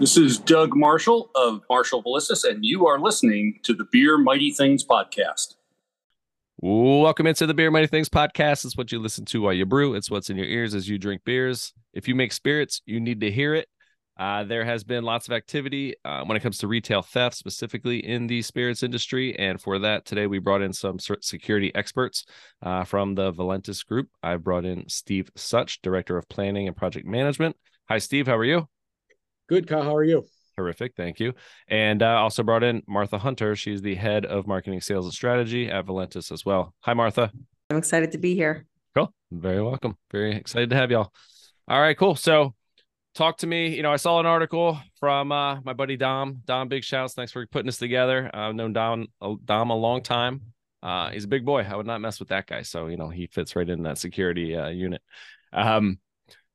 This is Doug Marshall of Marshall Ballistis, and you are listening to the Beer Mighty Things podcast. Welcome into the Beer Mighty Things podcast. It's what you listen to while you brew. It's what's in your ears as you drink beers. If you make spirits, you need to hear it. Uh, there has been lots of activity uh, when it comes to retail theft, specifically in the spirits industry. And for that, today we brought in some security experts uh, from the Valentis Group. I've brought in Steve Sutch, Director of Planning and Project Management. Hi, Steve. How are you? Good, Kyle. How are you? Terrific. Thank you. And uh, also brought in Martha Hunter. She's the head of marketing, sales, and strategy at Valentis as well. Hi, Martha. I'm excited to be here. Cool. Very welcome. Very excited to have y'all. All right, cool. So, talk to me. You know, I saw an article from uh, my buddy Dom. Dom, big shouts. Thanks for putting this together. I've known Dom, Dom a long time. Uh, he's a big boy. I would not mess with that guy. So, you know, he fits right in that security uh, unit. Um,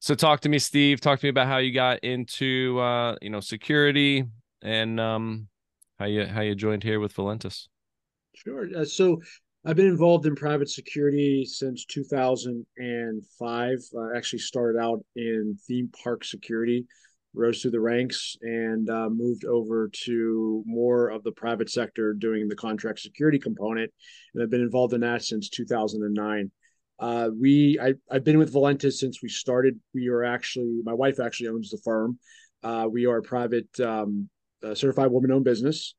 so talk to me, Steve. Talk to me about how you got into uh, you know security and um, how you how you joined here with Valentis. Sure. Uh, so I've been involved in private security since 2005. I actually started out in theme park security, rose through the ranks, and uh, moved over to more of the private sector doing the contract security component. And I've been involved in that since 2009. Uh, we I, I've been with Valentis since we started. We are actually my wife actually owns the firm. Uh, we are a private um, certified woman-owned business,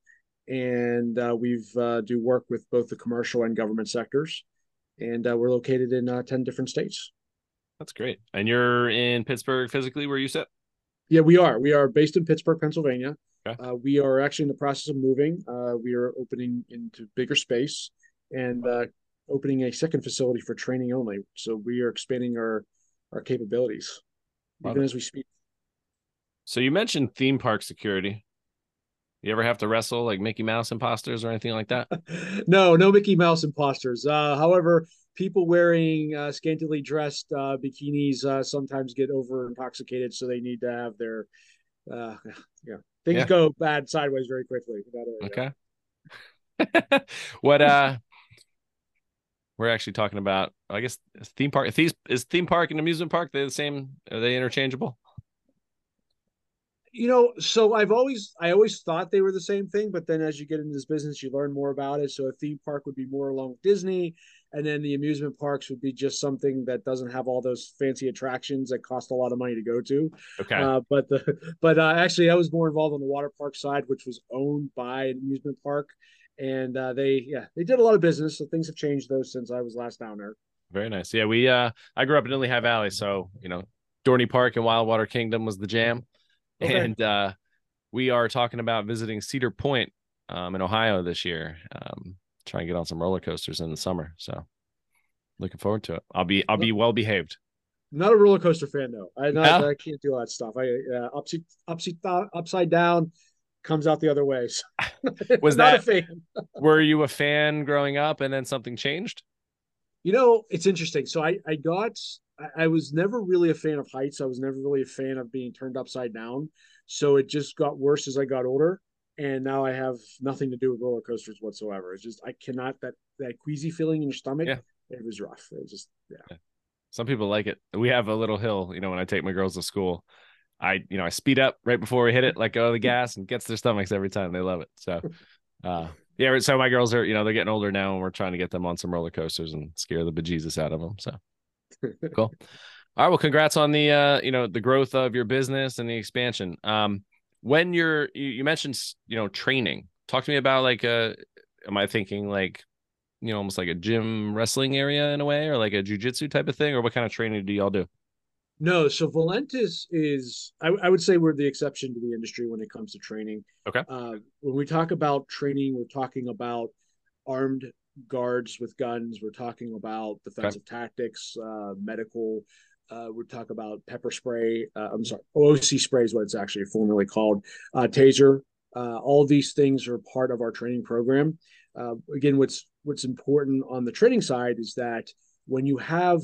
and uh, we've uh, do work with both the commercial and government sectors, and uh, we're located in uh, ten different states. That's great. And you're in Pittsburgh physically, where you sit? Yeah, we are. We are based in Pittsburgh, Pennsylvania. Okay. Uh, we are actually in the process of moving. Uh, we are opening into bigger space and uh, opening a second facility for training only. So we are expanding our our capabilities even as we speak. So you mentioned theme park security. You ever have to wrestle like Mickey Mouse imposters or anything like that? no, no Mickey Mouse imposters. Uh, however, people wearing uh, scantily dressed uh, bikinis uh, sometimes get over intoxicated, so they need to have their uh, yeah things yeah. go bad sideways very quickly. Okay. what uh we're actually talking about i guess theme park these is theme park and amusement park they the same are they interchangeable? You know so i've always i always thought they were the same thing but then as you get into this business you learn more about it. So a theme park would be more along with disney and then the amusement parks would be just something that doesn't have all those fancy attractions that cost a lot of money to go to. Okay. Uh, but the but uh, actually i was more involved on the water park side which was owned by an amusement park and uh, they yeah they did a lot of business. So things have changed though since I was last down there. Very nice. Yeah, we uh I grew up in Lehigh Valley, so you know Dorney Park and Wildwater Kingdom was the jam, okay. and uh, we are talking about visiting Cedar Point um, in Ohio this year. Um, try and get on some roller coasters in the summer. So looking forward to it. I'll be I'll be well behaved. Not a roller coaster fan though. I not, I can't do all that stuff. I uh, upside upside upside down comes out the other way. So was that a fan? were you a fan growing up and then something changed? You know, it's interesting. So I I got I, I was never really a fan of heights. I was never really a fan of being turned upside down. So it just got worse as I got older. And now I have nothing to do with roller coasters whatsoever. It's just I cannot that that queasy feeling in your stomach. Yeah. It was rough. It was just yeah. yeah. Some people like it. We have a little hill, you know, when I take my girls to school I, you know, I speed up right before we hit it, let go of the gas, and gets their stomachs every time. They love it. So, uh, yeah. So my girls are, you know, they're getting older now, and we're trying to get them on some roller coasters and scare the bejesus out of them. So, cool. All right. Well, congrats on the, uh, you know, the growth of your business and the expansion. Um, when you're, you, you mentioned, you know, training. Talk to me about like, uh, am I thinking like, you know, almost like a gym wrestling area in a way, or like a jujitsu type of thing, or what kind of training do y'all do? No, so Valentis is, I, I, would say we're the exception to the industry when it comes to training. Okay. Uh, when we talk about training, we're talking about armed guards with guns. We're talking about defensive okay. tactics, uh, medical. Uh, we talk about pepper spray. Uh, I'm sorry, OC spray is what it's actually formerly called. Uh, taser. Uh, all these things are part of our training program. again, what's what's important on the training side is that when you have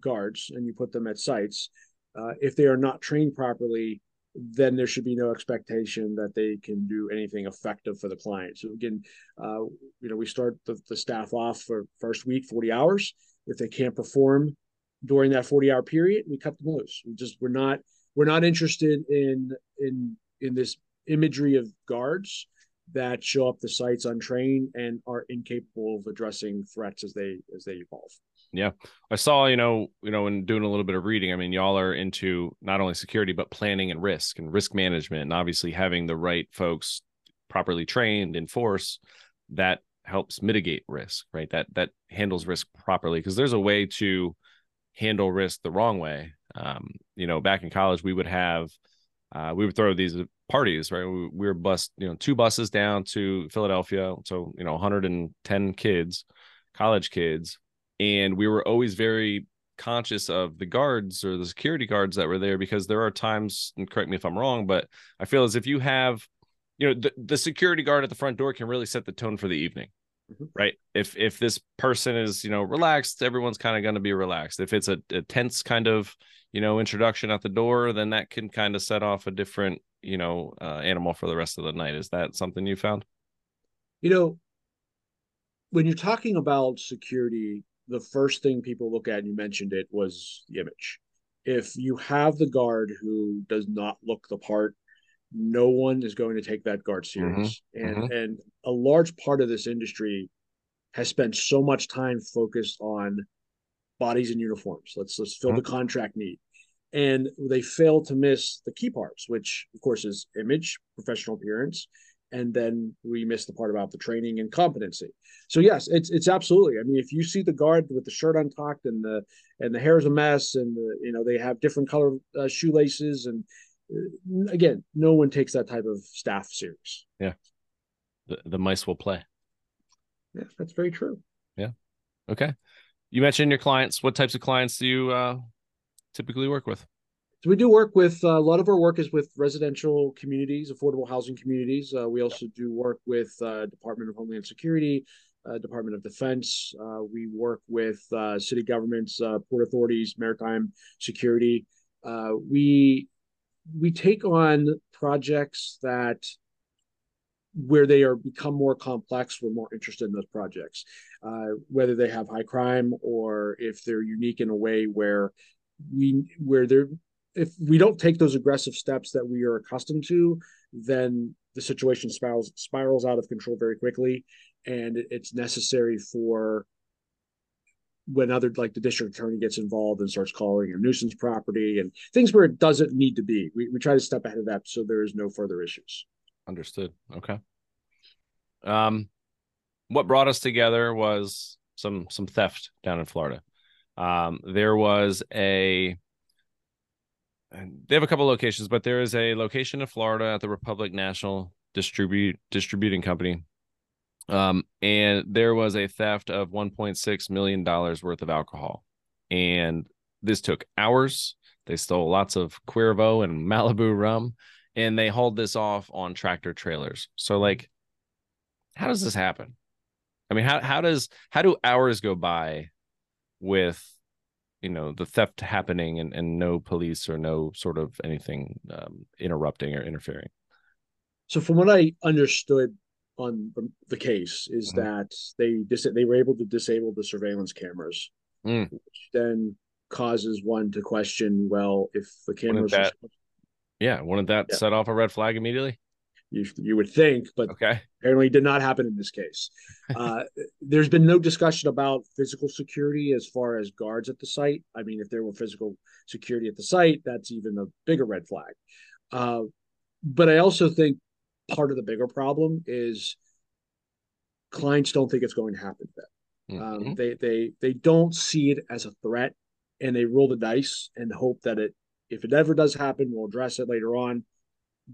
guards and you put them at sites, uh, if they are not trained properly, then there should be no expectation that they can do anything effective for the client. So again, uh, you know, we start the, the staff off for first week, 40 hours. If they can't perform during that 40 hour period, we cut them loose. We just, we're not, we're not interested in, in in this imagery of guards that show up the sites untrained and are incapable of addressing threats as they as they evolve. Yeah. I saw, you know, you know, in doing a little bit of reading, I mean, y'all are into not only security, but planning and risk and risk management and obviously having the right folks properly trained in force that helps mitigate risk, right? That that handles risk properly. Because there's a way to handle risk the wrong way. Um, you know, back in college, we would have uh, we would throw these parties, right? We, we were bus, you know, two buses down to Philadelphia, so you know, 110 kids, college kids, and we were always very conscious of the guards or the security guards that were there because there are times, and correct me if I'm wrong, but I feel as if you have, you know, the, the security guard at the front door can really set the tone for the evening. Mm-hmm. Right. If if this person is, you know, relaxed, everyone's kind of going to be relaxed. If it's a, a tense kind of, you know, introduction at the door, then that can kind of set off a different, you know, uh, animal for the rest of the night. Is that something you found? You know, when you're talking about security, the first thing people look at, and you mentioned it, was the image. If you have the guard who does not look the part, no one is going to take that guard mm-hmm. serious. Mm-hmm. And mm-hmm. and a large part of this industry has spent so much time focused on bodies and uniforms. Let's let's fill mm-hmm. the contract need. And they fail to miss the key parts, which of course is image, professional appearance, and then we missed the part about the training and competency. So yes, it's it's absolutely. I mean, if you see the guard with the shirt untucked and the and the hair is a mess, and the, you know they have different color uh, shoelaces, and uh, again, no one takes that type of staff serious. Yeah, the the mice will play. Yeah, that's very true. Yeah. Okay. You mentioned your clients. What types of clients do you uh, typically work with? So we do work with uh, a lot of our work is with residential communities, affordable housing communities. Uh, we also do work with uh, Department of Homeland Security, uh, Department of Defense. Uh, we work with uh, city governments, port authorities, maritime security. we we take on projects that where they are become more complex, we're more interested in those projects. whether they have high crime or if they're unique in a way where we where they're if we don't take those aggressive steps that we are accustomed to, then the situation spirals spirals out of control very quickly, and it's necessary for when other like the district attorney gets involved and starts calling a nuisance property and things where it doesn't need to be. We we try to step ahead of that so there is no further issues. Understood. Okay. Um, what brought us together was some some theft down in Florida. Um, there was a they have a couple locations, but there is a location in Florida at the Republic National Distribute Distributing Company. Um, and there was a theft of 1.6 million dollars worth of alcohol, and this took hours. They stole lots of Cuervo and Malibu rum, and they hauled this off on tractor trailers. So, like, how does this happen? I mean, how how does how do hours go by with you know the theft happening and, and no police or no sort of anything um, interrupting or interfering so from what i understood on the case is mm-hmm. that they dis- they were able to disable the surveillance cameras mm. which then causes one to question well if the cameras that, are... yeah wouldn't that yeah. set off a red flag immediately you, you would think, but okay. apparently did not happen in this case. Uh, there's been no discussion about physical security as far as guards at the site. I mean, if there were physical security at the site, that's even a bigger red flag. Uh, but I also think part of the bigger problem is clients don't think it's going to happen to them. Um, mm-hmm. Um, they they they don't see it as a threat, and they roll the dice and hope that it, if it ever does happen, we'll address it later on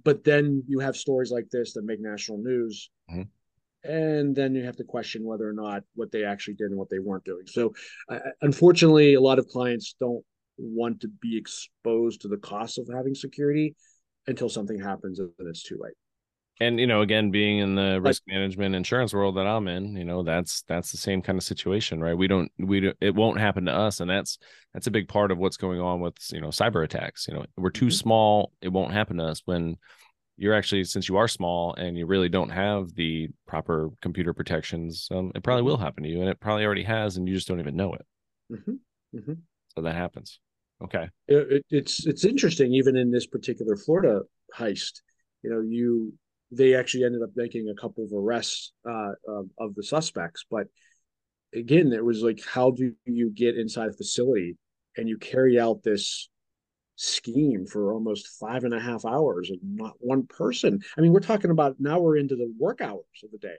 but then you have stories like this that make national news. Mm-hmm. and then you have to question whether or not what they actually did and what they weren't doing. So uh, unfortunately a lot of clients don't want to be exposed to the cost of having security until something happens and it's too late and you know again being in the risk management insurance world that i'm in you know that's that's the same kind of situation right we don't we don't, it won't happen to us and that's that's a big part of what's going on with you know cyber attacks you know we're too mm-hmm. small it won't happen to us when you're actually since you are small and you really don't have the proper computer protections um, it probably will mm-hmm. happen to you and it probably already has and you just don't even know it mm-hmm. Mm-hmm. so that happens okay it, it's it's interesting even in this particular florida heist you know, you they actually ended up making a couple of arrests uh, of, of the suspects, but again, it was like, how do you get inside a facility and you carry out this scheme for almost five and a half hours and not one person? I mean, we're talking about now we're into the work hours of the day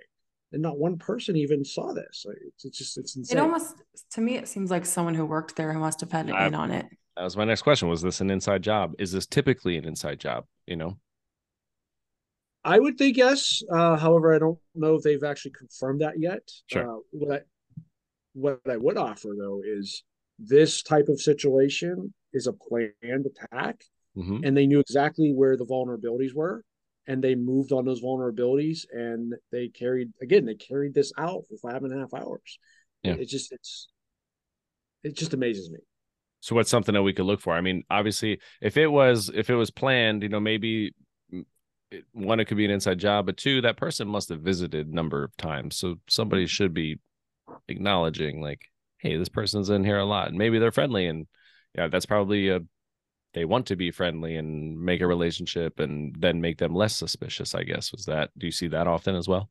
and not one person even saw this. It's, it's just, it's insane. It almost, to me, it seems like someone who worked there must have had an in on it. That was my next question. Was this an inside job? Is this typically an inside job? You know? I would think yes. Uh, however, I don't know if they've actually confirmed that yet. Sure. Uh, what I, what I would offer though is this type of situation is a planned attack, mm-hmm. and they knew exactly where the vulnerabilities were, and they moved on those vulnerabilities, and they carried again they carried this out for five and a half hours. Yeah. It just it's it just amazes me. So what's something that we could look for? I mean, obviously, if it was if it was planned, you know, maybe one it could be an inside job, but two that person must have visited a number of times, so somebody should be acknowledging like, hey, this person's in here a lot. And maybe they're friendly and yeah, that's probably a they want to be friendly and make a relationship and then make them less suspicious, I guess. Was that do you see that often as well?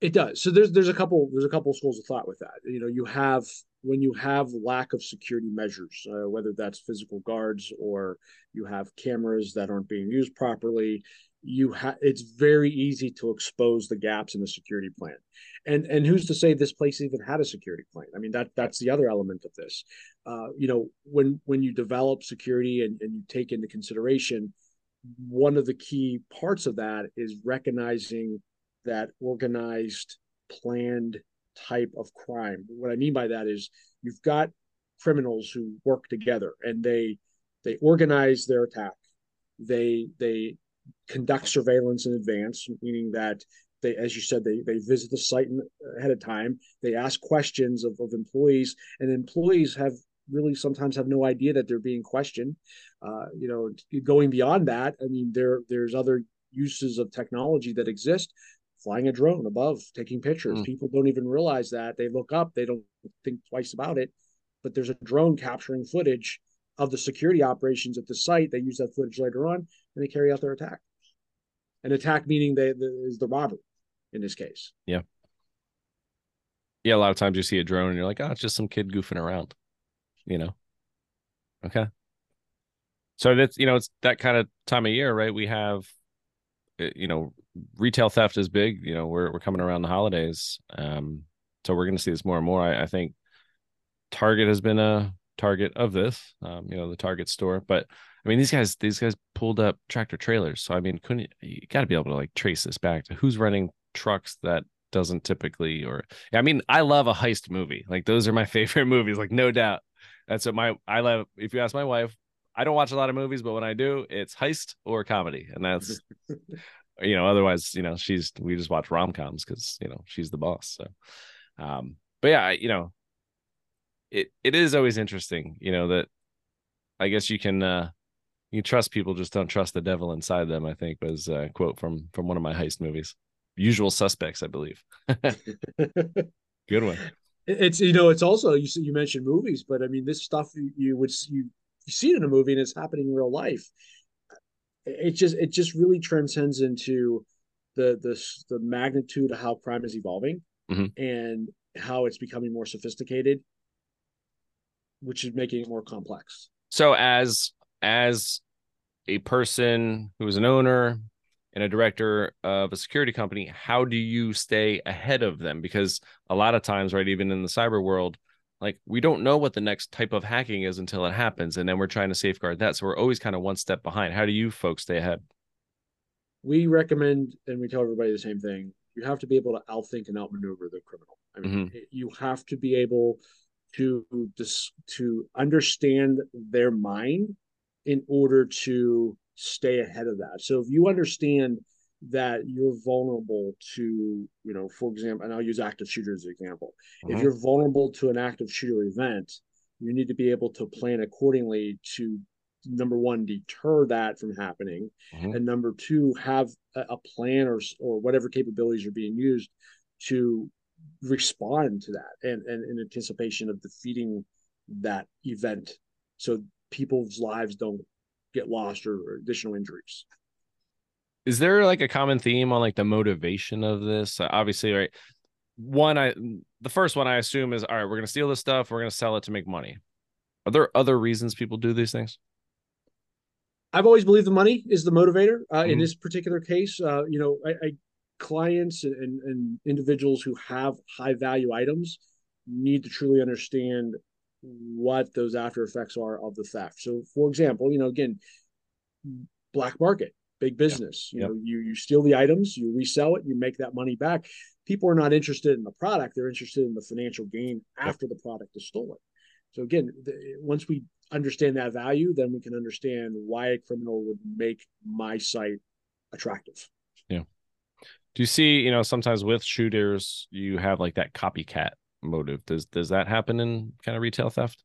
It does. So there's there's a couple there's a couple schools of thought with that. You know, you have when you have lack of security measures, uh, whether that's physical guards or you have cameras that aren't being used properly, you have it's very easy to expose the gaps in the security plan. And and who's to say this place even had a security plan? I mean that that's the other element of this. Uh, you know when when you develop security and, and you take into consideration one of the key parts of that is recognizing that organized planned type of crime. What i mean by that is you've got criminals who work together and they they organize their attack. They they conduct surveillance in advance, meaning that they, as you said, they, they visit the site ahead of time. They ask questions of, of employees, and employees have really sometimes have no idea that they're being questioned. Uh, you know, going beyond that, I mean, there there's other uses of technology that exist. Flying a drone above, taking pictures. Mm. People don't even realize that. They look up, they don't think twice about it. But there's a drone capturing footage of the security operations at the site. They use that footage later on, and they carry out their attack. An attack meaning they, the, is the robber in this case. Yeah. Yeah, a lot of times you see a drone and you're like, oh, it's just some kid goofing around, you know. Okay. So that's you know it's that kind of time of year, right? We have, uh, you know, retail theft is big. You know, we're we're coming around the holidays, um, so we're going to see this more and more. I, I think Target has been a target of this, um, you know, the Target store, but I mean, these guys, these guys pulled up tractor trailers. So I mean, couldn't you got to be able to like trace this back to who's running trucks that doesn't typically or I mean, I love a heist movie. Like those are my favorite movies, like no doubt. That's what my I love. If you ask my wife, I don't watch a lot of movies, but when I do, it's heist or comedy, and that's you know. Otherwise, you know, she's we just watch rom coms because you know she's the boss. So, um, but yeah, you know, it it is always interesting, you know that I guess you can uh you trust people, just don't trust the devil inside them. I think was a quote from from one of my heist movies, Usual Suspects, I believe. Good one. It's you know it's also you you mentioned movies, but I mean this stuff you, you would you you see it in a movie and it's happening in real life. It just it just really transcends into the the the magnitude of how crime is evolving mm-hmm. and how it's becoming more sophisticated, which is making it more complex. So as as a person who is an owner and a director of a security company, how do you stay ahead of them? Because a lot of times, right, even in the cyber world, like we don't know what the next type of hacking is until it happens. And then we're trying to safeguard that. So we're always kind of one step behind. How do you folks stay ahead? We recommend and we tell everybody the same thing. You have to be able to outthink and outmaneuver the criminal. I mean, mm-hmm. you have to be able to just to understand their mind in order to stay ahead of that. So if you understand that you're vulnerable to, you know, for example, and I'll use active shooter as an example. If mm-hmm. you're vulnerable to an active shooter event, you need to be able to plan accordingly to number one deter that from happening mm-hmm. and number two have a, a plan or or whatever capabilities are being used to respond to that and, and in anticipation of defeating that event so people's lives don't get lost or, or additional injuries. is there like a common theme on like the motivation of this? Uh, obviously, right. One, I the first one I assume is all right. We're gonna steal this stuff. We're gonna sell it to make money. Are there other reasons people do these things? I've always believed the money is the motivator. Uh, Mhm. In this particular case, uh, you know, I, I clients and, and individuals who have high value items need to truly understand what those after effects are of the theft. So, for example, you know, again, black market, big business. You Yep. know, you you steal the items, you resell it, you make that money back. People are not interested in the product; they're interested in the financial gain after the product is stolen. So again, the, once we understand that value, then we can understand why a criminal would make my site attractive. Do you see, you know, sometimes with shooters, you have like that copycat motive. Does does that happen in kind of retail theft?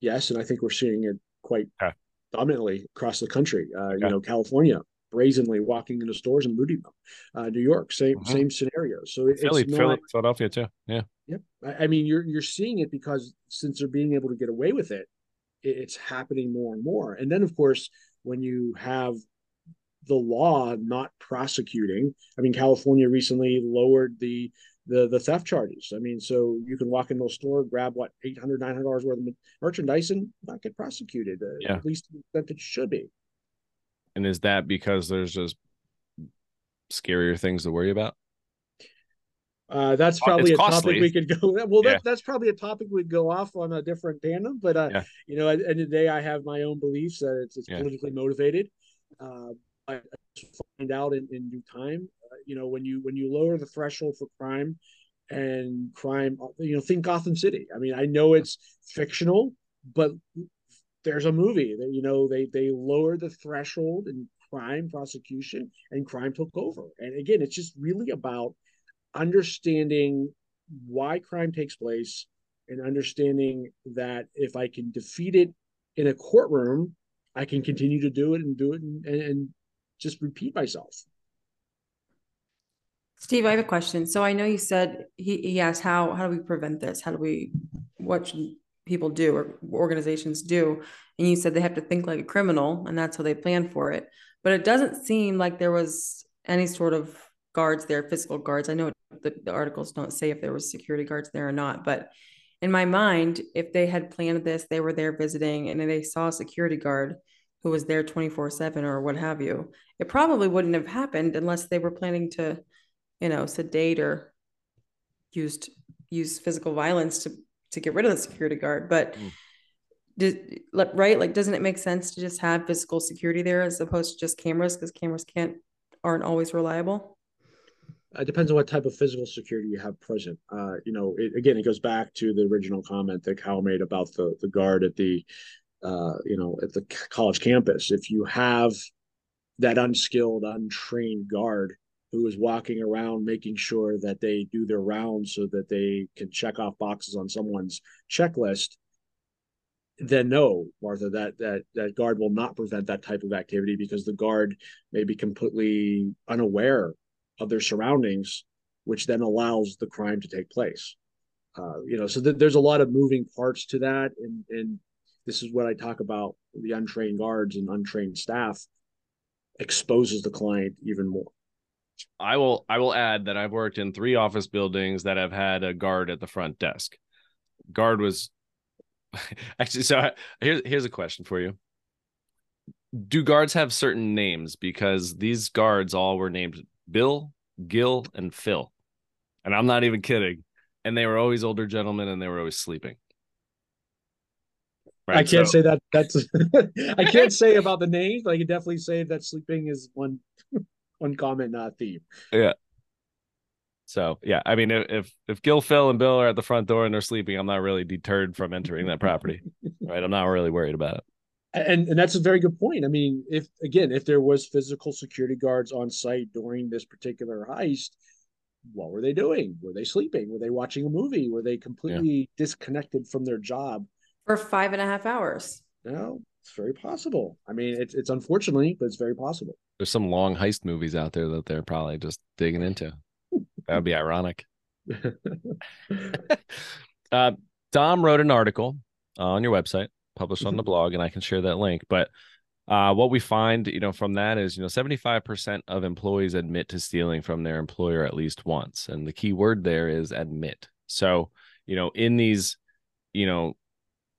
Yes, and I think we're seeing it quite Okay. dominantly across the country. Uh. You know, California brazenly walking into stores and looting them. Uh, New York, same Mhm. same scenario. So it, Philly, it's Philly. Philadelphia too. Yeah. Yep. I, I mean, you're you're seeing it because since they're being able to get away with it, it, it's happening more and more. And then, of course, when you have the law not prosecuting, I mean, California recently lowered the the the theft charges. I mean, so you can walk into a store, grab what 800 900 dollars worth of merchandise, and not get prosecuted. Uh, Yeah. At least that it should be. And is that because there's just scarier things to worry about? Uh, that's It's probably a costly. topic we could go. Well, Yeah. that, that's probably a topic we'd go off on a different tandem. But uh, Yeah. you know, at the end of the day, I have my own beliefs that it's, it's Yeah. politically motivated. Uh, I, find out in, in due time. Uh, you know, when you when you lower the threshold for crime and crime, you know, think Gotham City. I mean, I know it's fictional, but there's a movie that you know they they lowered the threshold in crime prosecution and crime took over. And again, it's just really about understanding why crime takes place and understanding that if I can defeat it in a courtroom, I can continue to do it and do it and, and just repeat myself. Steve, I have a question. So I know you said he, he asked how how do we prevent this? How do we what should people do or organizations do? And you said they have to think like a criminal and that's how they plan for it. But it doesn't seem like there was any sort of guards there, physical guards. I know the, the articles don't say if there was security guards there or not, but in my mind, if they had planned this, they were there visiting and they saw a security guard who was there 24 7 or what have you, it probably wouldn't have happened unless they were planning to you know, sedate or used use physical violence to to get rid of the security guard. But Mm. did right, like doesn't it make sense to just have physical security there as opposed to just cameras because cameras can't aren't always reliable? It depends on what type of physical security you have present. Uh, you know, it, again, it goes back to the original comment that Kyle made about the the guard at the, uh, you know, at the college campus. If you have that unskilled, untrained guard who is walking around making sure that they do their rounds so that they can check off boxes on someone's checklist, then no, Martha, that that that guard will not prevent that type of activity because the guard may be completely unaware of their surroundings, which then allows the crime to take place. Uh, you know, so th- there's a lot of moving parts to that, and and this is what I talk about: the untrained guards and untrained staff exposes the client even more. I will I will add that I've worked in three office buildings that have had a guard at the front desk. Guard was actually so here's here's a question for you. Do guards have certain names? Because these guards all were named Bill, Gil, and Phil. And I'm not even kidding. And they were always older gentlemen and they were always sleeping. I can't so- say that. That's I can't say about the names, but I can definitely say that sleeping is one one comment, not uh, theme. Yeah. So yeah, I mean, if if- if Gil, Phil, and Bill are at the front door and they're sleeping, I'm not really deterred from entering that property. Right, I'm not really worried about it. And and that's a very good point. I mean, if again, if there was physical security guards on site during this particular heist, what were they doing? Were they sleeping? Were they watching a movie? Were they completely disconnected from their job? For five and a half hours. No, it's very possible. I mean, it's it's unfortunately, but it's very possible. There's some long heist movies out there that they're probably just digging into. That would be ironic. Uh, Dom wrote an article on your website, published on the blog, and I can share that link. But uh, what we find, you know, from that is, you know, 75% of employees admit to stealing from their employer at least once. And the key word there is admit. So, you know, in these, you know,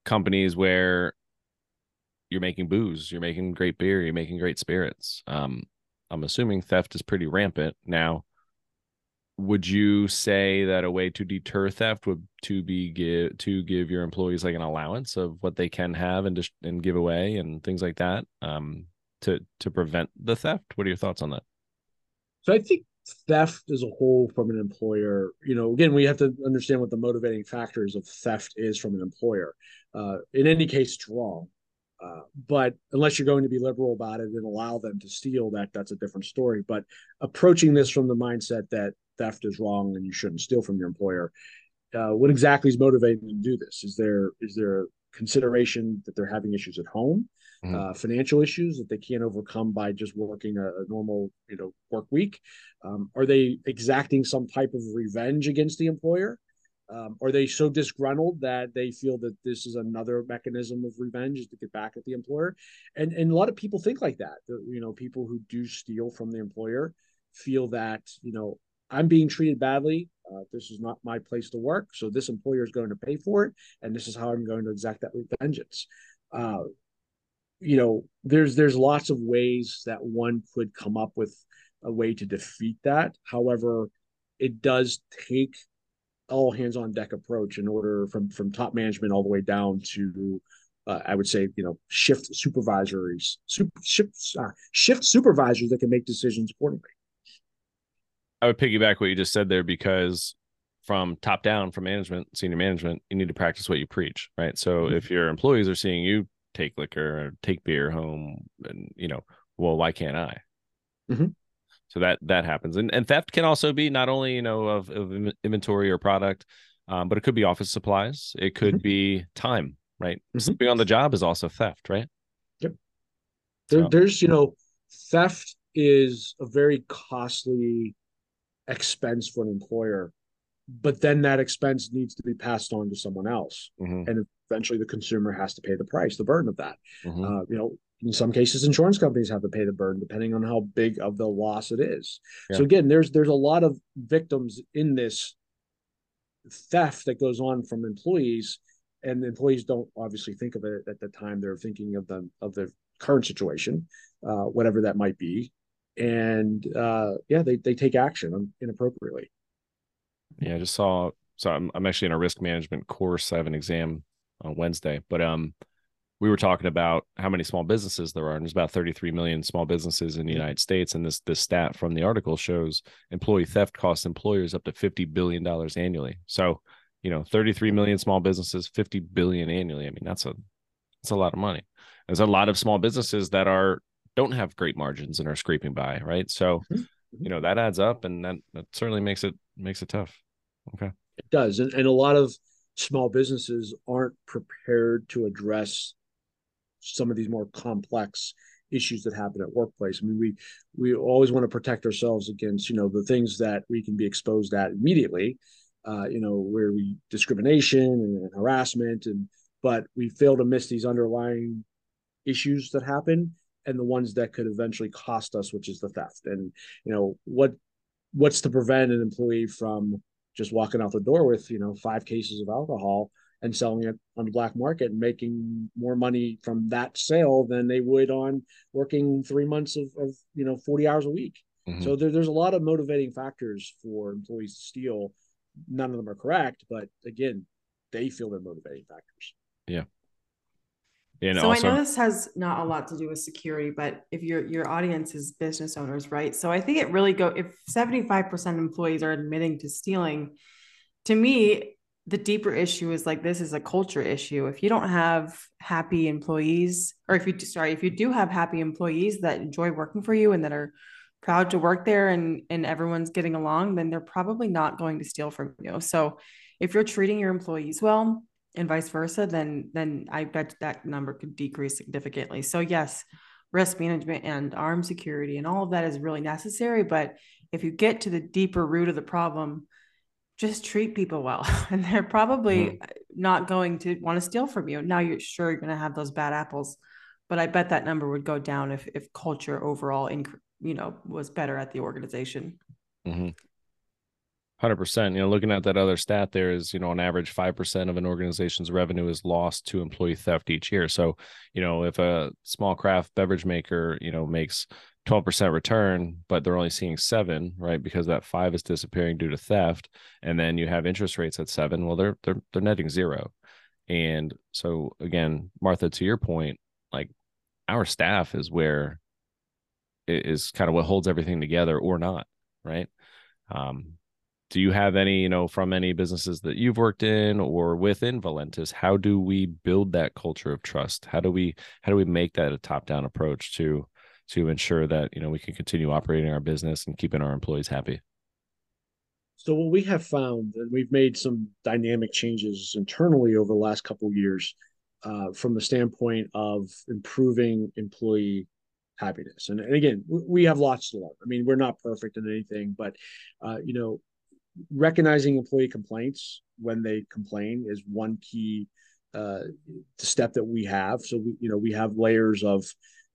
companies where you're making booze, you're making great beer, you're making great spirits. Um, I'm assuming theft is pretty rampant now. Would you say that a way to deter theft would to be give to give your employees like an allowance of what they can have and just and give away and things like that um, to to prevent the theft? What are your thoughts on that? So I think theft as a whole from an employer, you know, again, we have to understand what the motivating factors of theft is from an employer. Uh, in any case, it's wrong. Uh, but unless you're going to be liberal about it and allow them to steal that that's a different story but approaching this from the mindset that theft is wrong and you shouldn't steal from your employer uh, what exactly is motivating them to do this is there is there consideration that they're having issues at home mm-hmm. uh, financial issues that they can't overcome by just working a, a normal you know work week um, are they exacting some type of revenge against the employer um, are they so disgruntled that they feel that this is another mechanism of revenge to get back at the employer? And and a lot of people think like that. You know, people who do steal from the employer feel that you know I'm being treated badly. Uh, this is not my place to work, so this employer is going to pay for it, and this is how I'm going to exact that vengeance. Uh, you know, there's there's lots of ways that one could come up with a way to defeat that. However, it does take all hands on deck approach in order from from top management all the way down to uh, I would say you know shift supervisors super, shift uh, shift supervisors that can make decisions accordingly. I would piggyback what you just said there because from top down from management senior management you need to practice what you preach right so mm-hmm. if your employees are seeing you take liquor or take beer home and you know well why can't i mm-hmm so that that happens and, and theft can also be not only you know of, of inventory or product um, but it could be office supplies it could mm-hmm. be time right mm-hmm. sleeping on the job is also theft right yep there, so. there's you know theft is a very costly expense for an employer but then that expense needs to be passed on to someone else mm-hmm. and eventually the consumer has to pay the price the burden of that. Mm-hmm. uh, you know in some cases insurance companies have to pay the burden depending on how big of the loss it is. Yeah. so again there's there's a lot of victims in this theft that goes on from employees and employees don't obviously think of it at the time they're thinking of the of the current situation uh, whatever that might be. And uh, yeah they, they take action inappropriately. Yeah i just saw so I'm, I'm actually in a risk management course. I have an exam on wednesday but um we were talking about how many small businesses there are, and there's about 33 million small businesses in the United States. And this this stat from the article shows employee theft costs employers up to 50 billion dollars annually. So, you know, 33 million small businesses, 50 billion annually. I mean, that's a that's a lot of money. There's a lot of small businesses that are don't have great margins and are scraping by, right? So, mm-hmm. you know, that adds up, and that that certainly makes it makes it tough. Okay, it does, and, and a lot of small businesses aren't prepared to address some of these more complex issues that happen at workplace. I mean, we we always want to protect ourselves against you know the things that we can be exposed at immediately, uh, you know, where we discrimination and harassment, and but we fail to miss these underlying issues that happen and the ones that could eventually cost us, which is the theft. And you know what what's to prevent an employee from just walking out the door with you know five cases of alcohol and selling it on the black market and making more money from that sale than they would on working three months of, of you know 40 hours a week. Mm-hmm. so there, there's a lot of motivating factors for employees to steal. None of them are correct but again they feel they're motivating factors. Yeah so I know this has not a lot to do with security, but if your your audience is business owners, right? So I think it really go if 75% employees are admitting to stealing, to me, the deeper issue is like this is a culture issue. If you don't have happy employees, or if you sorry, if you do have happy employees that enjoy working for you and that are proud to work there and and everyone's getting along, then they're probably not going to steal from you. So if you're treating your employees well and vice versa, then then I bet that number could decrease significantly. So yes, risk management and armed security and all of that is really necessary. But if you get to the deeper root of the problem, just treat people well and they're probably mm-hmm. not going to want to steal from you now you're sure you're going to have those bad apples but I bet that number would go down if if culture overall, inc- you know, was better at the organization. Mm-hmm. Hundred percent. You know, looking at that other stat, there is you know on average five percent of an organization's revenue is lost to employee theft each year. So, you know, if a small craft beverage maker you know makes twelve percent return, but they're only seeing seven, right, because that five is disappearing due to theft, and then you have interest rates at seven, well, they're they're they're netting zero. And so again, Martha, to your point, like our staff is where is kind of what holds everything together or not, right? Um, do you have any you know from any businesses that you've worked in or within valentis how do we build that culture of trust? How do we how do we make that a top down approach to to ensure that you know we can continue operating our business and keeping our employees happy? So what we have found and we've made some dynamic changes internally over the last couple years uh, from the standpoint of improving employee happiness. And, and again we have lots to learn. I mean we're not perfect in anything but uh, you know recognizing employee complaints when they complain is one key uh, step that we have. So we, you know, we have layers of.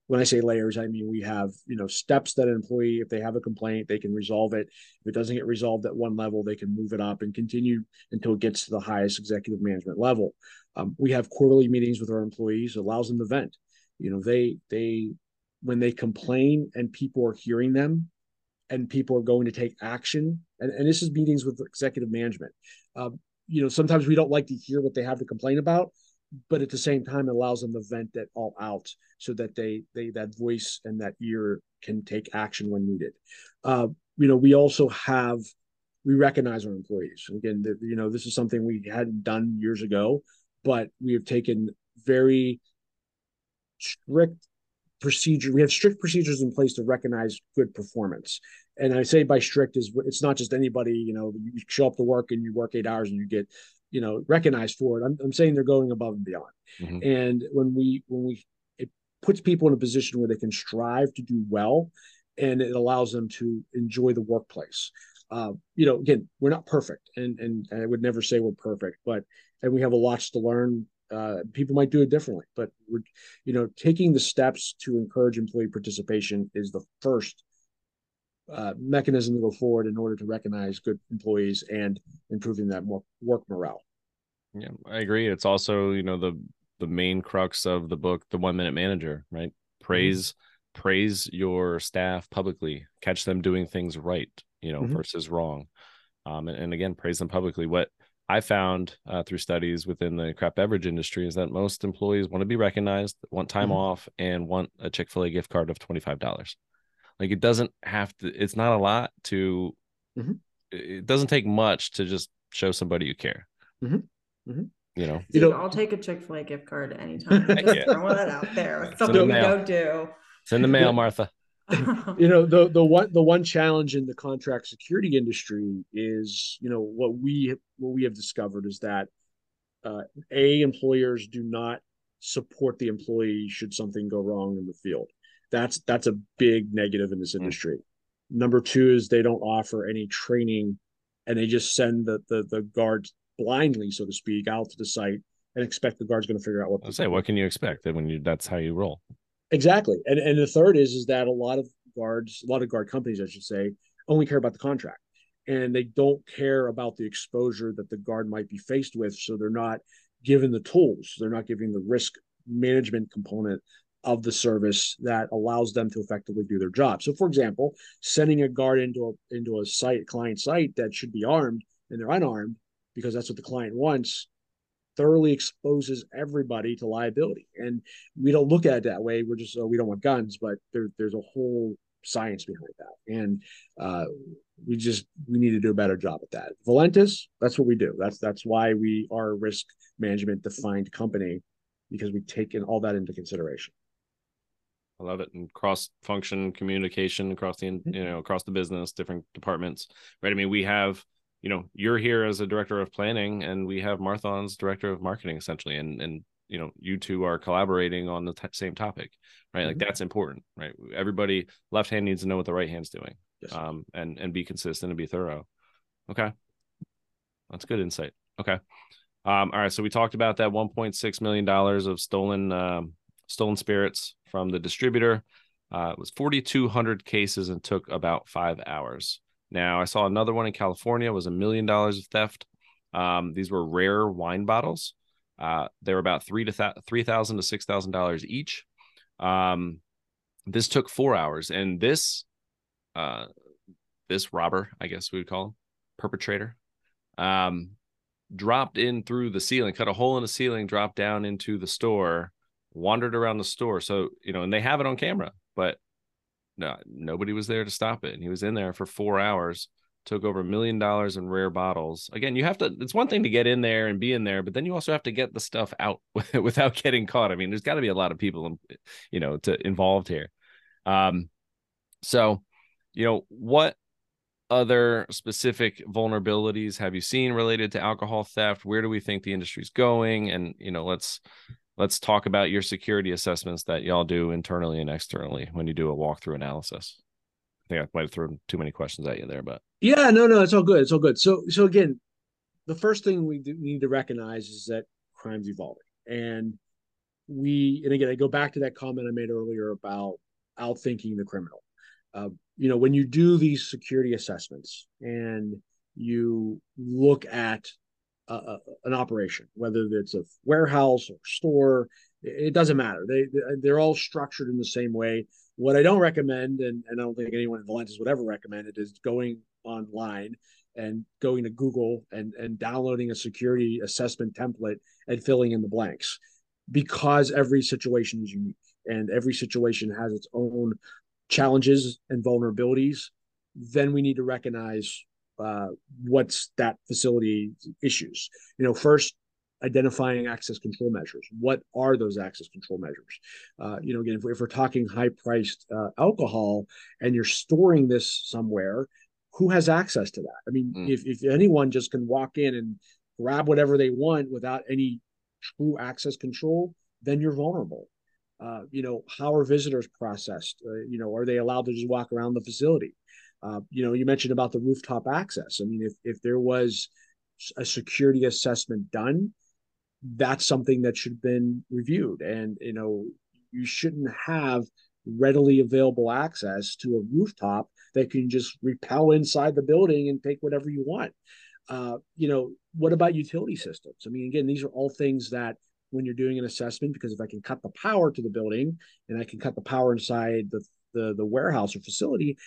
When I say layers, I mean we have you know steps that an employee, if they have a complaint, they can resolve it. If it doesn't get resolved at one level, they can move it up and continue until it gets to the highest executive management level. Um, we have quarterly meetings with our employees, allows them to vent. You know, they they when they complain and people are hearing them, and people are going to take action. And, and this is meetings with executive management. Um, you know, sometimes we don't like to hear what they have to complain about, but at the same time, it allows them to vent that all out so that they they that voice and that ear can take action when needed. Uh, you know, we also have we recognize our employees. Again, the, you know, this is something we hadn't done years ago, but we have taken very strict procedure we have strict procedures in place to recognize good performance. And i say by strict is it's not just anybody you know you show up to work and you work eight hours and you get you know recognized for it. I'm, I'm saying they're going above and beyond. Mm-hmm. and when we when we it puts people in a position where they can strive to do well and it allows them to enjoy the workplace. Uh, you know again we're not perfect and, and and i would never say we're perfect but and we have a lot to learn uh, people might do it differently, but we're, you know, taking the steps to encourage employee participation is the first uh, mechanism to go forward in order to recognize good employees and improving that more work morale. Yeah, I agree. It's also, you know, the the main crux of the book, The One Minute Manager, right? Praise mm-hmm. praise your staff publicly, catch them doing things right, you know, mm-hmm. versus wrong. Um, and, and again, praise them publicly. What I found uh, through studies within the craft beverage industry is that most employees want to be recognized, want time mm-hmm. off, and want a Chick fil A gift card of $25. Like it doesn't have to, it's not a lot to, mm-hmm. it doesn't take much to just show somebody you care. Mm-hmm. mm-hmm. You know, you know, I'll take a Chick fil A gift card anytime. Just yeah. throwing that out there. Something we don't do. Send the mail, Martha. you know the the one the one challenge in the contract security industry is you know what we what we have discovered is that uh, a employers do not support the employee should something go wrong in the field that's that's a big negative in this hmm. industry mm. number two is they don't offer any training and they just send the the, the guards blindly so to speak out to the site and expect the guard's going to figure out what to say what can you expect when you that's how you roll Exactly. And and the third is is that a lot of guards, a lot of guard companies, I should say, only care about the contract. And they don't care about the exposure that the guard might be faced with. So they're not given the tools. They're not giving the risk management component of the service that allows them to effectively do their job. So, for example, sending a guard into a into a site client site that should be armed and they're unarmed because that's what the client wants thoroughly exposes everybody to liability. And we don't look at it that way. We're just, oh, we don't want guns, but there, there's a whole science behind that. And uh, we just, we need to do a better job at that. Valentis, that's what we do. That's, that's why we are a risk management defined company because we take in all that into consideration. I love it. And cross function communication across the, mm-hmm. you know, across the business, different departments, right? I mean, we have, you know you're here as a director of planning and we have Martha's director of marketing essentially and and you know you two are collaborating on the t- same topic right mm-hmm. like that's important right everybody left hand needs to know what the right hand's doing yes. um and and be consistent and be thorough okay that's good insight okay um all right so we talked about that 1.6 million dollars of stolen um stolen spirits from the distributor. Uh, it was 4,200 cases and took about five hours. Now, I saw another one in California was a million dollars of theft. Um, these were rare wine bottles. Uh, they were about three to th- three thousand to six thousand dollars each. Um, this took four hours, and this, uh, this robber, I guess we would call him, perpetrator, um, dropped in through the ceiling, cut a hole in the ceiling, dropped down into the store, wandered around the store. So you know, and they have it on camera, but no, nobody was there to stop it, and he was in there for four hours took over a million dollars in rare bottles. Again, you have to, it's one thing to get in there and be in there, but then you also have to get the stuff out without getting caught. I mean, there's got to be a lot of people, you know, to involved here. Um, so, you know, what other specific vulnerabilities have you seen related to alcohol theft? Where do we think the industry's going? And, you know, let's, let's talk about your security assessments that y'all do internally and externally when you do a walkthrough analysis. I think I might have thrown too many questions at you there, but yeah, no, no, it's all good. It's all good. So, so again, the first thing we need to recognize is that crime's evolving, and we, and again, I go back to that comment I made earlier about outthinking the criminal. Uh, you know, when you do these security assessments and you look at an operation, whether it's a warehouse or store, it doesn't matter. They they're all structured in the same way. What I don't recommend, and, and I don't think anyone in Valentis would ever recommend it, is going online and going to Google and, and downloading a security assessment template and filling in the blanks because every situation is unique and every situation has its own challenges and vulnerabilities. Then we need to recognize uh, what's that facility issues. You know, first identifying access control measures. What are those access control measures? Uh, you know, again, if we're, if we're talking high priced uh, alcohol and you're storing this somewhere, who has access to that? I mean, mm. if, if anyone just can walk in and grab whatever they want without any true access control, then you're vulnerable. Uh, you know, how are visitors processed? Uh, you know, are they allowed to just walk around the facility? Uh, you know, you mentioned about the rooftop access. I mean, if if there was a security assessment done, that's something that should have been reviewed. And you know, you shouldn't have readily available access to a rooftop that can just repel inside the building and take whatever you want. Uh, you know, what about utility systems? I mean, again, these are all things that when you're doing an assessment, because if I can cut the power to the building and I can cut the power inside the the, the warehouse or facility,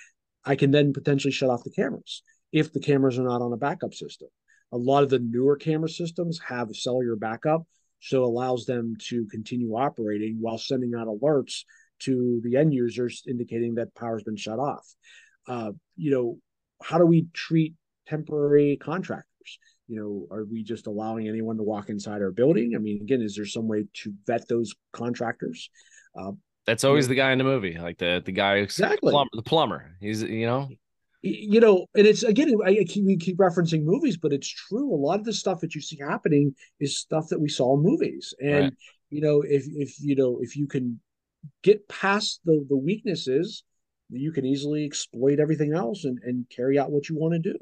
I can then potentially shut off the cameras if the cameras are not on a backup system. A lot of the newer camera systems have cellular backup, so it allows them to continue operating while sending out alerts to the end users indicating that power's been shut off. Uh, you know, how do we treat temporary contractors? You know, are we just allowing anyone to walk inside our building? I mean, again, is there some way to vet those contractors? Uh, That's always know, the guy in the movie, like the the guy exactly plumber, the plumber. He's you know you know, and it's again, I keep, we keep referencing movies, but it's true. A lot of the stuff that you see happening is stuff that we saw in movies, and right. you know, if if you know, if you can get past the the weaknesses, you can easily exploit everything else and and carry out what you want to do.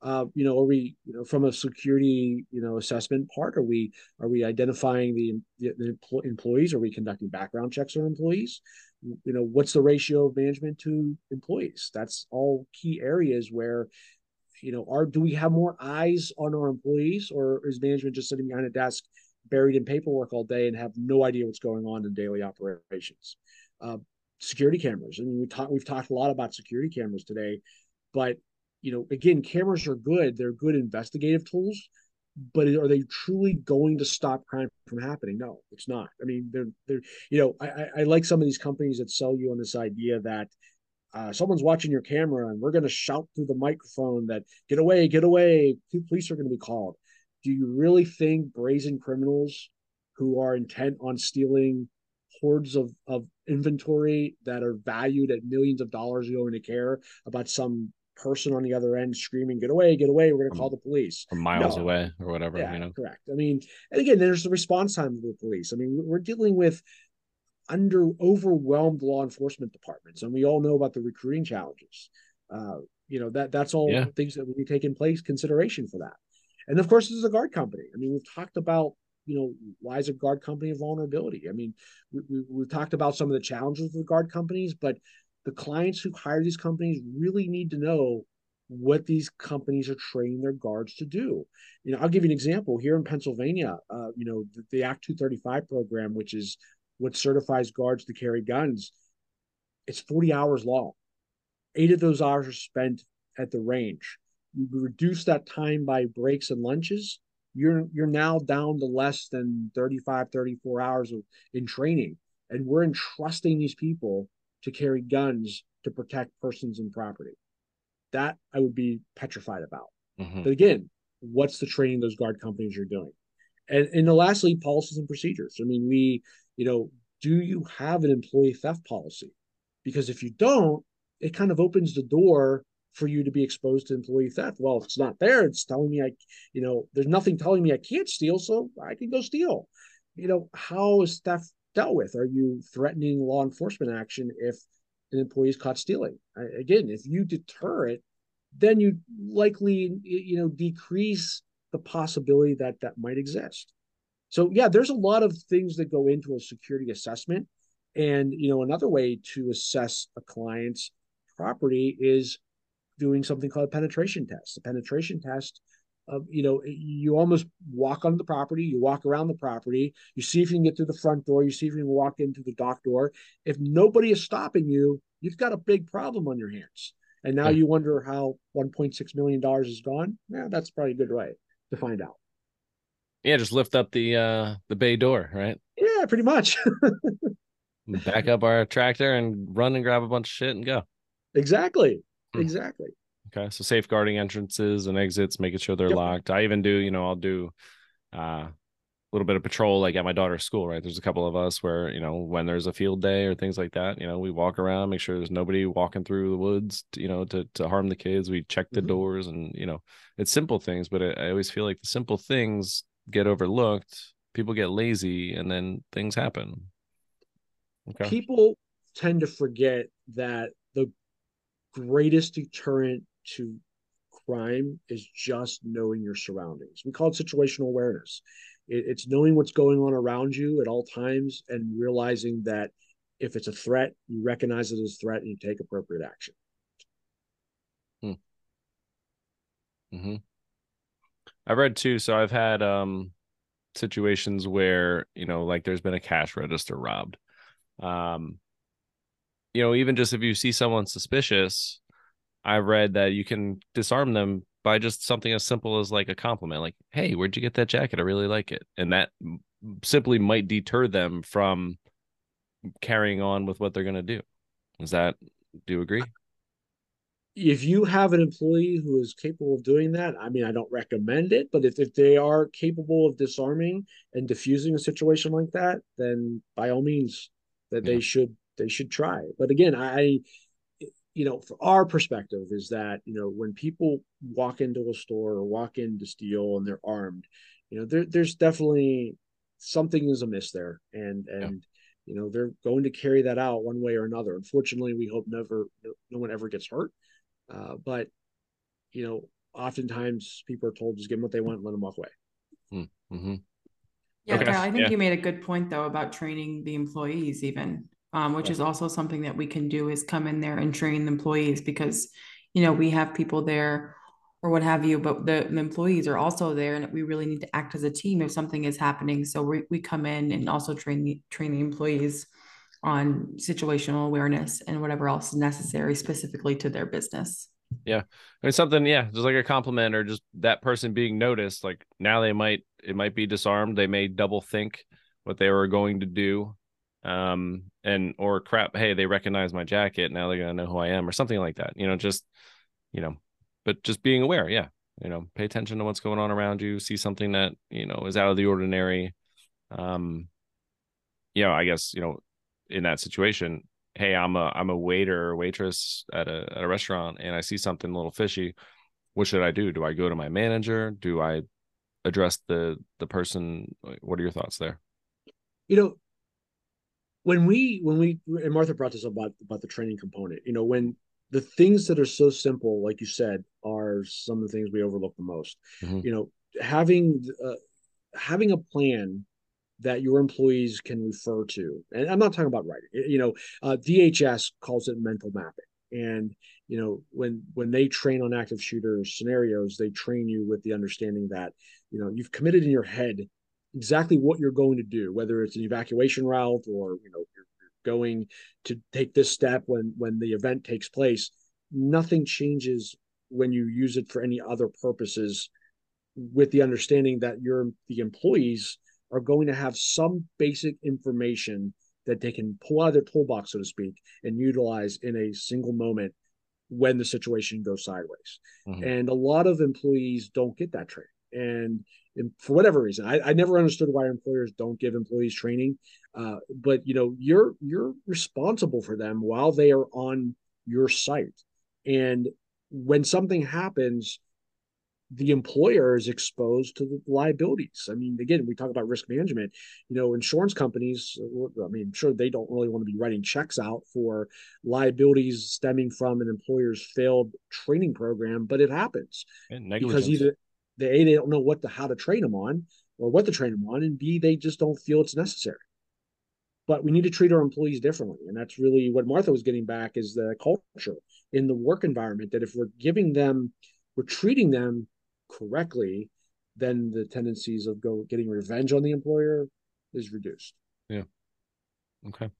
Uh, you know, are we, you know, from a security, you know, assessment part, are we, are we identifying the, the, the employees? Are we conducting background checks on employees? you know what's the ratio of management to employees that's all key areas where you know are do we have more eyes on our employees or is management just sitting behind a desk buried in paperwork all day and have no idea what's going on in daily operations uh, security cameras i mean we talk, we've talked a lot about security cameras today but you know again cameras are good they're good investigative tools but are they truly going to stop crime from happening? No, it's not. I mean, they're they're you know, I, I like some of these companies that sell you on this idea that uh, someone's watching your camera and we're going to shout through the microphone that get away, get away. Police are going to be called. Do you really think brazen criminals who are intent on stealing hordes of, of inventory that are valued at millions of dollars are going to care about some person on the other end screaming, "Get away! Get away! We're going to call the police." From miles no. away or whatever. Yeah, you know? correct. I mean, and again, there's the response time of the police. I mean, we're dealing with under overwhelmed law enforcement departments, and we all know about the recruiting challenges. Uh, you know that that's all yeah. things that would be in place consideration for that. And of course, this is a guard company. I mean, we've talked about you know, why is a guard company a vulnerability? I mean, we, we, we've talked about some of the challenges with guard companies, but the clients who hire these companies really need to know what these companies are training their guards to do. You know, I'll give you an example here in Pennsylvania. Uh, you know, the, the Act 235 program, which is what certifies guards to carry guns, it's 40 hours long. Eight of those hours are spent at the range. You reduce that time by breaks and lunches. You're you're now down to less than 35, 34 hours of, in training. And we're entrusting these people to carry guns to protect persons and property. That I would be petrified about. Mm-hmm. But again, what's the training those guard companies are doing? And and lastly, policies and procedures. I mean, we, you know, do you have an employee theft policy? Because if you don't, it kind of opens the door for you to be exposed to employee theft. Well, if it's not there, it's telling me I, you know, there's nothing telling me I can't steal, so I can go steal. You know, how is theft dealt with? Are you threatening law enforcement action if an employee is caught stealing. Again, if you deter it, then you likely you know decrease the possibility that that might exist. So yeah, there's a lot of things that go into a security assessment, and you know another way to assess a client's property is doing something called a penetration test. A penetration test you know you almost walk on the property you walk around the property you see if you can get through the front door you see if you can walk into the dock door. If nobody is stopping you you've got a big problem on your hands. And now you wonder how 1.6 million dollars is gone? Yeah that's probably a good way to find out. Yeah just lift up the uh the bay door right? Yeah pretty much. Back up our tractor and run and grab a bunch of shit and go. Exactly. Hmm. exactly Okay. So safeguarding entrances and exits, making sure they're yep. locked. I even do, you know, I'll do uh, a little bit of patrol like at my daughter's school, right? There's a couple of us where, you know, when there's a field day or things like that, you know, we walk around, make sure there's nobody walking through the woods, to, you know, to, to harm the kids. We check the mm-hmm. doors and, you know, it's simple things, but I always feel like the simple things get overlooked. People get lazy and then things happen. Okay. People tend to forget that the greatest deterrent to crime is just knowing your surroundings. We call it situational awareness. It, it's knowing what's going on around you at all times and realizing that if it's a threat, you recognize it as a threat and you take appropriate action. Hmm. Mm-hmm. I've read too. So I've had um, situations where you know, like there's been a cash register robbed. Um, you know, even just if you see someone suspicious, I read that you can disarm them by just something as simple as like a compliment, like, "Hey, where'd you get that jacket? I really like it," and that simply might deter them from carrying on with what they're going to do. Is that? Do you agree? If you have an employee who is capable of doing that, I mean, I don't recommend it, but if, if they are capable of disarming and diffusing a situation like that, then by all means, that yeah. they should they should try. But again, I you know, for our perspective is that, you know, when people walk into a store or walk in to steal and they're armed, you know, there, there's definitely something is amiss there. And, and, yeah. you know, they're going to carry that out one way or another. Unfortunately, we hope never, no one ever gets hurt. Uh, but, you know, oftentimes people are told just give them what they want and let them walk away. Hmm. Mm-hmm. Yeah, okay. I think yeah. you made a good point though about training the employees even um, which is also something that we can do is come in there and train the employees because you know we have people there or what have you but the, the, employees are also there and we really need to act as a team if something is happening. So we, we come in and also train the train the employees on situational awareness and whatever else is necessary specifically to their business. Yeah. I mean something yeah just like a compliment or just that person being noticed like now they might it might be disarmed. They may double think what they were going to do um and or crap hey they recognize my jacket now they're gonna know who i am or something like that you know just you know but just being aware yeah you know pay attention to what's going on around you see something that you know is out of the ordinary um you know i guess you know in that situation hey i'm a i'm a waiter or waitress at a at a restaurant and i see something a little fishy what should i do? Do i go to my manager? Do i address the the person? What are your thoughts there? You know when we when we and Martha brought this up about about the training component, you know, when the things that are so simple, like you said, are some of the things we overlook the most. Mm-hmm. You know, having uh, having a plan that your employees can refer to, and I'm not talking about writing. You know, uh, DHS calls it mental mapping, and you know when when they train on active shooter scenarios, they train you with the understanding that you know you've committed in your head exactly what you're going to do, whether it's an evacuation route or you know you're, you're going to take this step when when the event takes place. Nothing changes when you use it for any other purposes with the understanding that your the employees are going to have some basic information that they can pull out of their toolbox, so to speak, and utilize in a single moment when the situation goes sideways. Mm-hmm. And a lot of employees don't get that training. And, and for whatever reason, I, I, never understood why employers don't give employees training. Uh, but you know, you're you're responsible for them while they are on your site. And when something happens, the employer is exposed to the liabilities. I mean, again, we talk about risk management. You know, insurance companies, I mean, sure, they don't really want to be writing checks out for liabilities stemming from an employer's failed training program, but it happens because either they a they don't know what to how to train them on or what to train them on, and b they just don't feel it's necessary. But we need to treat our employees differently, and that's really what Martha was getting back is the culture in the work environment. That if we're giving them, we're treating them correctly, then the tendencies of go getting revenge on the employer is reduced. Yeah. Okay.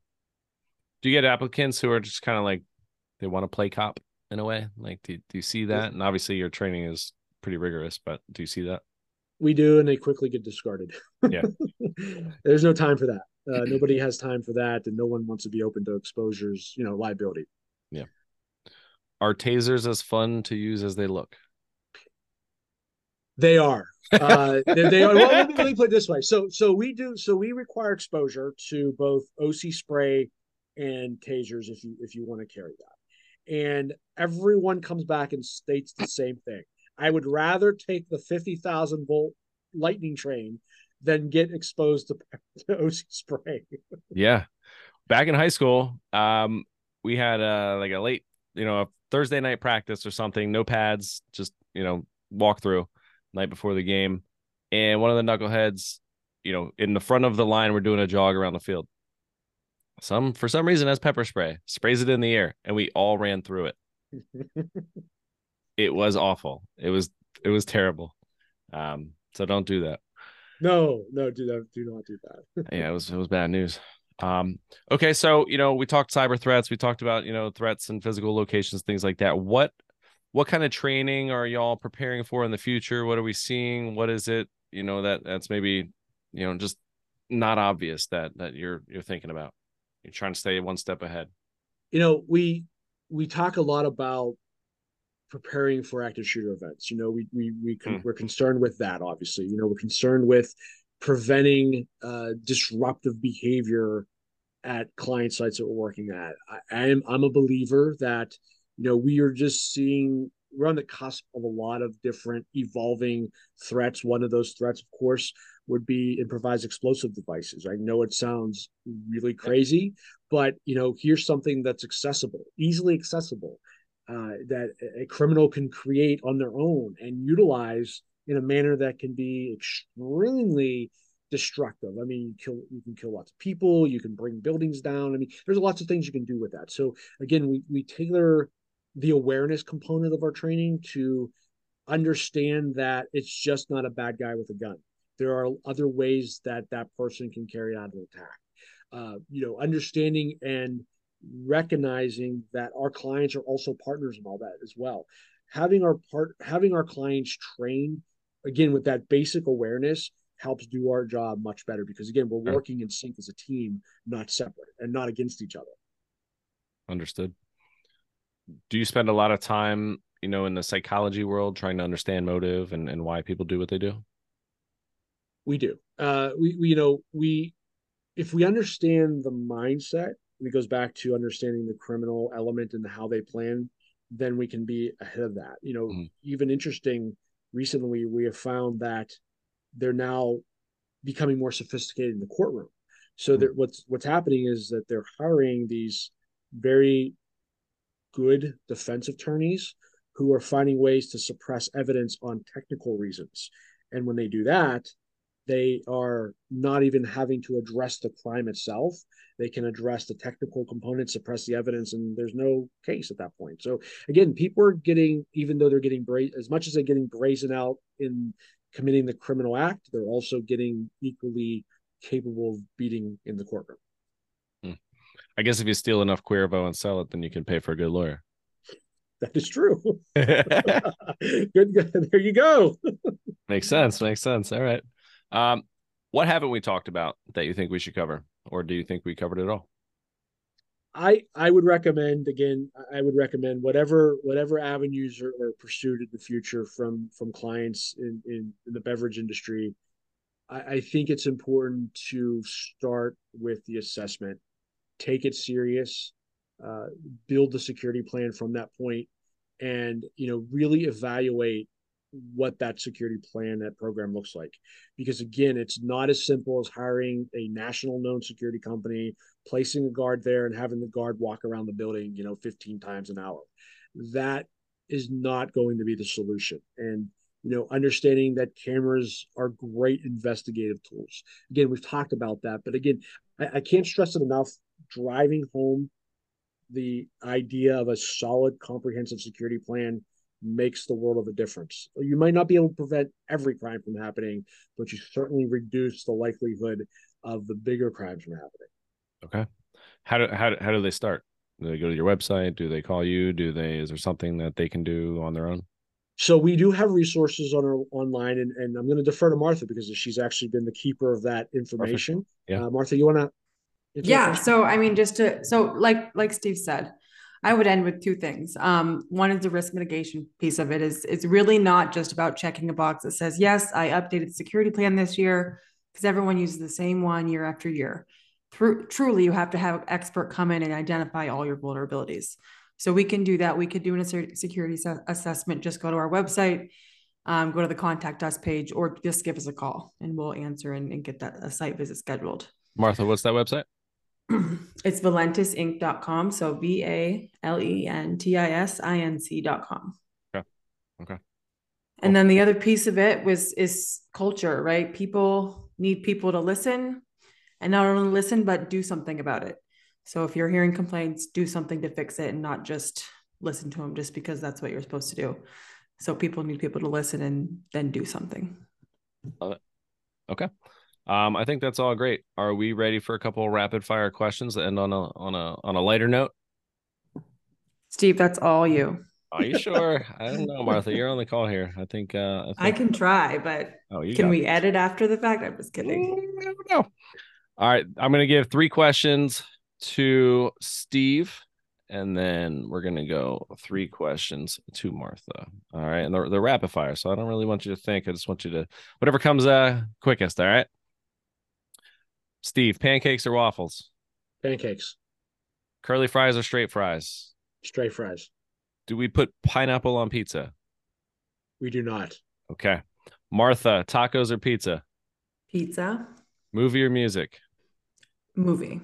Do you get applicants who are just kind of like they want to play cop in a way? Like, do, do you see that? And obviously, your training is pretty rigorous, but do you see that? We do, and they quickly get discarded. Yeah. There's no time for that. Uh, nobody has time for that, and no one wants to be open to exposures, you know, liability. Yeah. Are tasers as fun to use as they look? They are. Uh, they, they, are. Well, let me, let me put it this way. So, so we do. So we require exposure to both OC spray and tasers if you if you want to carry that. And everyone comes back and states the same thing. I would rather take the fifty thousand volt lightning train than get exposed to, to OC spray. yeah, back in high school, um, we had uh like a late, you know, a Thursday night practice or something. No pads, just you know, walk through night before the game, and one of the knuckleheads, you know, in the front of the line, we're doing a jog around the field. Some for some reason has pepper spray, sprays it in the air, and we all ran through it. it was awful. It was it was terrible. Um, so don't do that. No, no, do that. Do not do that. yeah, it was it was bad news. Um, okay, so you know, we talked cyber threats, we talked about you know threats and physical locations, things like that. What what kind of training are y'all preparing for in the future? What are we seeing? What is it, you know, that that's maybe, you know, just not obvious that that you're you're thinking about? You're trying to stay one step ahead. You know, we we talk a lot about preparing for active shooter events. You know, we we we con- hmm. we're concerned with that. Obviously, you know, we're concerned with preventing uh, disruptive behavior at client sites that we're working at. I, I am I'm a believer that you know, we are just seeing we're on the cusp of a lot of different evolving threats. One of those threats, of course, would be improvised explosive devices. I know it sounds really crazy, but you know, here's something that's accessible, easily accessible, uh, that a criminal can create on their own and utilize in a manner that can be extremely destructive. I mean, you kill you can kill lots of people, you can bring buildings down. I mean, there's lots of things you can do with that. So again, we we tailor the awareness component of our training to understand that it's just not a bad guy with a gun. There are other ways that that person can carry out an attack. Uh, you know, understanding and recognizing that our clients are also partners in all that as well. Having our part, having our clients trained again with that basic awareness helps do our job much better because again we're working in sync as a team, not separate and not against each other. Understood do you spend a lot of time you know in the psychology world trying to understand motive and, and why people do what they do we do uh we, we you know we if we understand the mindset it goes back to understanding the criminal element and how they plan then we can be ahead of that you know mm-hmm. even interesting recently we have found that they're now becoming more sophisticated in the courtroom so mm-hmm. that what's what's happening is that they're hiring these very good defense attorneys who are finding ways to suppress evidence on technical reasons. And when they do that, they are not even having to address the crime itself. They can address the technical components, suppress the evidence, and there's no case at that point. So again, people are getting, even though they're getting bra- as much as they're getting brazen out in committing the criminal act, they're also getting equally capable of beating in the courtroom. Hmm. I guess if you steal enough Cuervo and sell it, then you can pay for a good lawyer. That is true. good, good. There you go. makes sense. Makes sense. All right. Um, what haven't we talked about that you think we should cover, or do you think we covered it all? I I would recommend again. I would recommend whatever whatever avenues are, pursued in the future from from clients in in, in the beverage industry. I, I think it's important to start with the assessment, take it serious, uh, build the security plan from that point, and you know really evaluate what that security plan that program looks like. Because again it's not as simple as hiring a national known security company placing a guard there and having the guard walk around the building you know 15 times an hour. That is not going to be the solution. And you know understanding that cameras are great investigative tools. Again we've talked about that but again I, I can't stress it enough. Driving home the idea of a solid comprehensive security plan makes the world of a difference. You might not be able to prevent every crime from happening, but you certainly reduce the likelihood of the bigger crimes from happening. Okay. How do how do, how do they start? Do they go to your website? Do they call you? Do they is there something that they can do on their own? So we do have resources on our online, and, and I'm going to defer to Martha because she's actually been the keeper of that information. Yeah. Uh, Martha, you want to? Yeah. So I mean, just to so like like Steve said, I would end with two things. Um, one is the risk mitigation piece of it is it's really not just about checking a box that says, yes, I updated the security plan this year, because everyone uses the same one year after year. Truly, you have to have an expert come in and identify all your vulnerabilities. So we can do that. We could do a security assessment. Just go to our website, um, go to the contact us page, or just give us a call and we'll answer and, and get that a site visit scheduled. Martha, what's that website? it's valentisinc.com. So V A L E N T I S I N C.com. Okay. Okay. And then the other piece of it was is culture, right? People need people to listen and not only listen, but do something about it. So if you're hearing complaints, do something to fix it and not just listen to them just because that's what you're supposed to do. So people need people to listen and then do something. Love it. Okay. Um, I think that's all great. Are we ready for a couple rapid fire questions that end on a on a on a lighter note? Steve, that's all you. Are you sure? I don't know, Martha. You're on the call here. I think. Uh, I, think... I can try, but oh, you can we it. edit after the fact? I'm just kidding. Mm, know. All right, I'm going to give three questions to Steve, and then we're going to go three questions to Martha. All right, and they're, they're rapid fire, so I don't really want you to think. I just want you to whatever comes uh quickest. All right. Steve, pancakes or waffles? Pancakes. Curly fries or straight fries? Straight fries. Do we put pineapple on pizza? We do not. Okay. Martha, tacos or pizza? Pizza. Movie or music? Movie.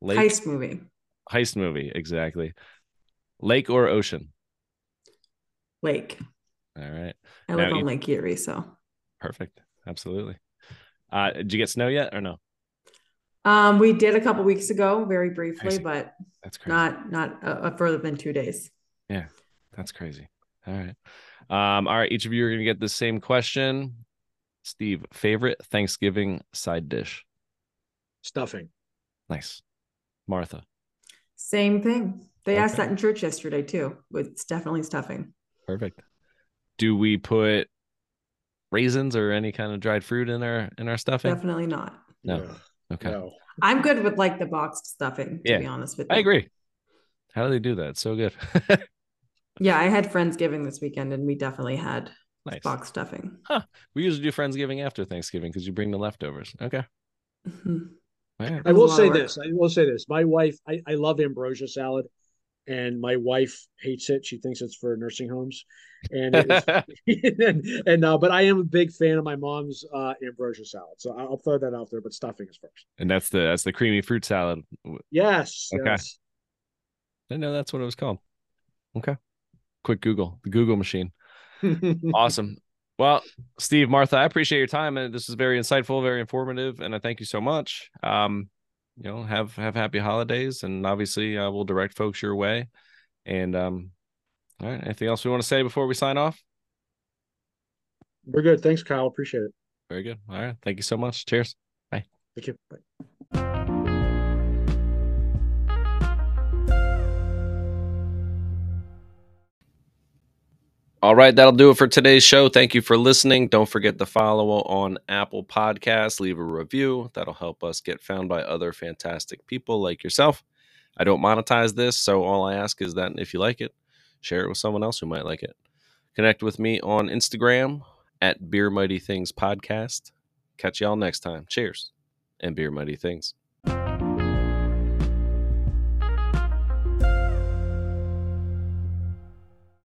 Lake? Heist movie. Heist movie, exactly. Lake or ocean? Lake. All right. I live now, on Lake Erie, so. Perfect. Absolutely. Uh, did you get snow yet or no? Um, we did a couple weeks ago, very briefly, crazy. but that's crazy. not not uh, further than two days. Yeah, that's crazy. All right, um, all right. Each of you are going to get the same question. Steve, favorite Thanksgiving side dish? Stuffing. Nice. Martha. Same thing. They okay. asked that in church yesterday too. It's definitely stuffing. Perfect. Do we put raisins or any kind of dried fruit in our in our stuffing? Definitely not. No. Okay. No. I'm good with like the boxed stuffing, to yeah, be honest with you. I agree. How do they do that? It's so good. yeah, I had Friendsgiving this weekend and we definitely had nice. box stuffing. Huh. We usually do Friendsgiving after Thanksgiving because you bring the leftovers. Okay. Mm-hmm. I will say this. I will say this. My wife, I, I love ambrosia salad and my wife hates it. She thinks it's for nursing homes, and and, and uh, but I am a big fan of my mom's uh, ambrosia salad, so I'll throw that out there. But stuffing is first, and that's the that's the creamy fruit salad. Yes. Okay. Yes. I know that's what it was called. Okay. Quick Google the Google machine. awesome. Well, Steve, Martha, I appreciate your time, and this is very insightful, very informative, and I thank you so much. Um, you know, have have happy holidays, and obviously, I will direct folks your way. And um, all right, anything else we want to say before we sign off? We're good. Thanks, Kyle. Appreciate it. Very good. All right, thank you so much. Cheers. Bye. Thank you. Bye. All right, that'll do it for today's show. Thank you for listening. Don't forget to follow on Apple Podcasts, leave a review. That'll help us get found by other fantastic people like yourself. I don't monetize this, so all I ask is that if you like it, share it with someone else who might like it. Connect with me on Instagram at Beer Mighty Things Podcast. Catch y'all next time. Cheers and Beer Mighty Things.